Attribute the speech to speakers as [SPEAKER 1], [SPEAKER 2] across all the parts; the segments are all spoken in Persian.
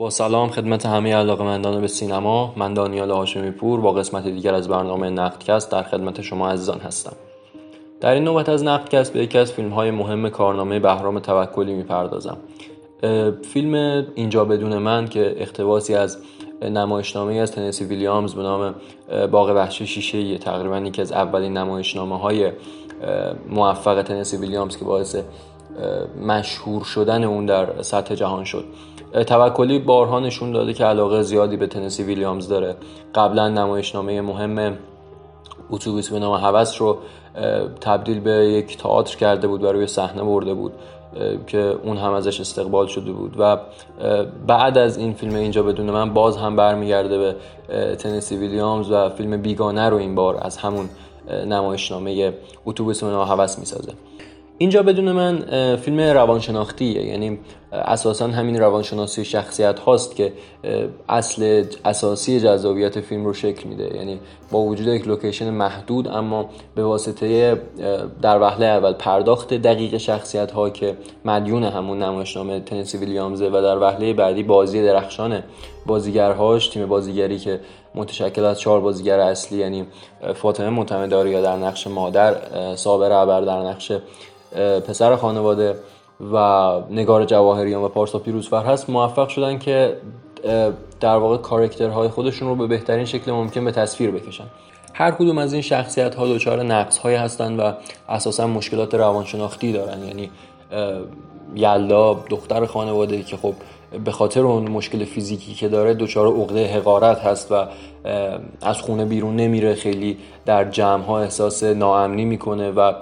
[SPEAKER 1] با سلام خدمت همه علاقمندان به سینما. من دانیال هاشمی پور با قسمت دیگر از برنامه نقدکست در خدمت شما عزیزان هستم. در این نوبت از نقدکست به یکی از فیلم های مهم کارنامه بهرام توکلی می‌پردازم. فیلم اینجا بدون من که اختباسی از نمایشنامه از تنسی ویلیامز به نام باغ وحشی شیشه تقریبا یکی از اولین نمایشنامه های موفق تنسی ویلیامز که باعث مشهور شدن اون در سطح جهان شد. توکلی بارها نشون داده که علاقه زیادی به تنسی ویلیامز داره. قبلا نمایشنامه مهم اتوبوس به نام هوس رو تبدیل به یک تئاتر کرده بود و روی صحنه برده بود که اون هم ازش استقبال شده بود. و بعد از این فیلم اینجا بدون من باز هم برمیگرده به تنسی ویلیامز و فیلم بیگانه رو این بار از همون نمایشنامه اتوبوس به نام هوس می‌سازه. اینجا بدون من فیلم روانشناختیه. یعنی اساسا همین روانشناسی شخصیت هاست که اصل اساسی جذابیت فیلم رو شکل میده. یعنی با وجود یک لوکیشن محدود اما به واسطه در وهله اول پرداخت دقیق شخصیت ها که مدیون همون نمایشنامه تنسی ویلیامزه و در وهله بعدی بازی درخشان بازیگرهاش تیم بازیگری که متشکل از چهار بازیگر اصلی یعنی فاطمه معتمداریا در نقش مادر صابر عبر در نقش پسر خانواده و نگار جواهریان و پارسا پیروزفر هست موفق شدن که در واقع کارکترهای خودشون رو به بهترین شکل ممکن به تصویر بکشن. هر کدوم از این شخصیت ها دچار نقص های هستند و اساسا مشکلات روانشناختی دارن. یعنی یلدا دختر خانواده که خب به خاطر اون مشکل فیزیکی که داره دچار عقده حقارت هست و از خونه بیرون نمیره خیلی در جمع ها احساس ناامنی می‌کنه و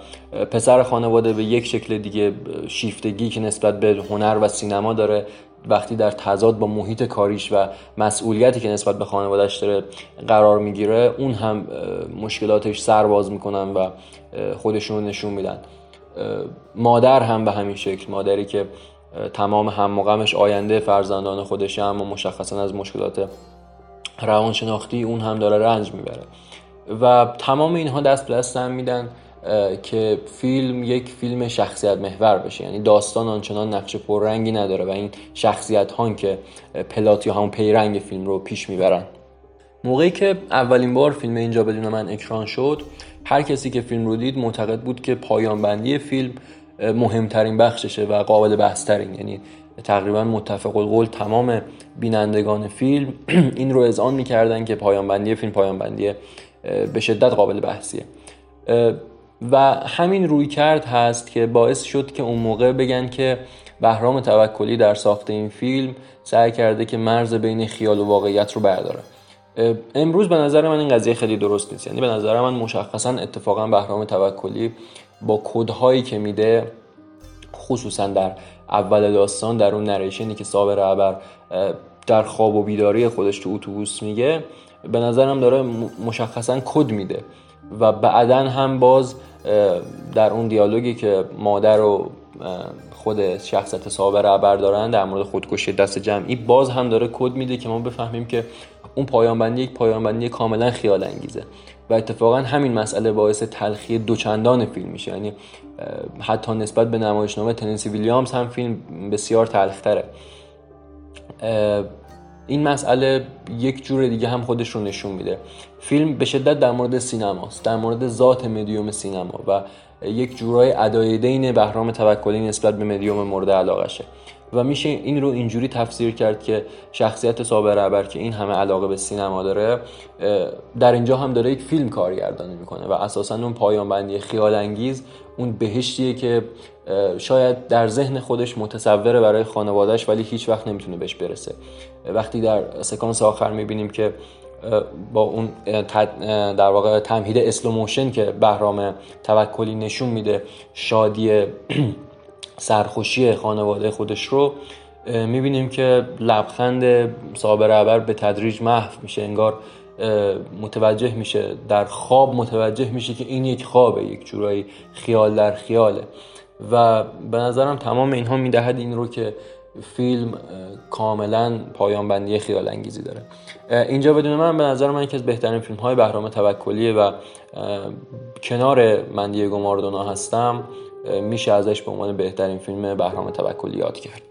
[SPEAKER 1] پسر خانواده به یک شکل دیگه شیفتگی که نسبت به هنر و سینما داره وقتی در تضاد با محیط کاریش و مسئولیتی که نسبت به خانوادهش داره قرار می‌گیره اون هم مشکلاتش سر باز می‌کنن و خودشون نشون میدن. مادر هم به همین شکل مادری که تمام هم آینده فرزندان خودشه اما مشخصا از مشکلات روانشناختی اون هم داره رنج می‌بره. و تمام اینها دست به دست هم میدن که فیلم یک فیلم شخصیت محور بشه. یعنی داستان آنچنان نقش پررنگی نداره و این شخصیت هان که پلات یا همون پیرنگ فیلم رو پیش می‌برن. موقعی که اولین بار فیلم اینجا بدون من اکران شد هر کسی که فیلم رو دید معتقد بود که پایان بندی فیلم مهمترین بخششه و قابل بحثترین. یعنی تقریبا متفق القول تمام بینندگان فیلم این رو اذعان می‌کردن که پایان بندی فیلم پایان بندی به شدت قابل بحثیه. و همین روی کرد هست که باعث شد که اون موقع بگن که بهرام توکلی در ساخت این فیلم سعی کرده که مرز بین خیال و واقعیت رو برداره. امروز به نظر من این قضیه خیلی درست نیست. یعنی به نظر من مشخصا اتفاقا بهرام توکلی با کدهایی که میده خصوصا در اول داستان در اون نریشنی که صابر عبر در خواب و بیداری خودش تو اتوبوس میگه به نظرم داره مشخصا کد میده. و بعدا هم باز در اون دیالوگی که مادر و خود شخصت صابر عبر دارن در مورد خودکشی دست جمعی باز هم داره کد میده که ما بفهمیم که اون پایانبندی یک پایانبندی کاملا خیال انگیزه و اتفاقا همین مسئله باعث تلخی دوچندان فیلم میشه. یعنی حتی نسبت به نمایشنامه تنسی ویلیامز هم فیلم بسیار تلختره. این مسئله یک جور دیگه هم خودش رو نشون میده. فیلم به شدت در مورد سینماست در مورد ذات مدیوم سینما و یک جورای ادای دین بهرام توکلی نسبت به مدیوم مورد علاقشه. و میشه این رو اینجوری تفسیر کرد که شخصیت صابر ابر که این همه علاقه به سینما داره در اینجا هم داره یک فیلم کارگردانی می‌کنه و اساسا اون پایان بندی خیال انگیز اون بهشتیه که شاید در ذهن خودش متصوره برای خانوادهش ولی هیچ وقت نمی‌تونه بهش برسه. وقتی در سکانس آخر می‌بینیم که با اون در واقع تمهید slow motion که بهرام توکلی نشون میده شادی سرخوشی خانواده خودش رو می‌بینیم که لبخند صابر عبر به تدریج محو میشه انگار متوجه میشه در خواب متوجه میشه که این یک خوابه یک جورایی خیال در خیاله. و به نظرم تمام اینها می‌دهد این رو که فیلم کاملا پایان بندی خیال انگیزی داره اینجا بدون من به نظر من یکی از بهترین فیلم های بهرام توکلیه و کنار من دیگو هستم میشه ازش به عنوان بهترین فیلم بهرام توکلی یاد کرد.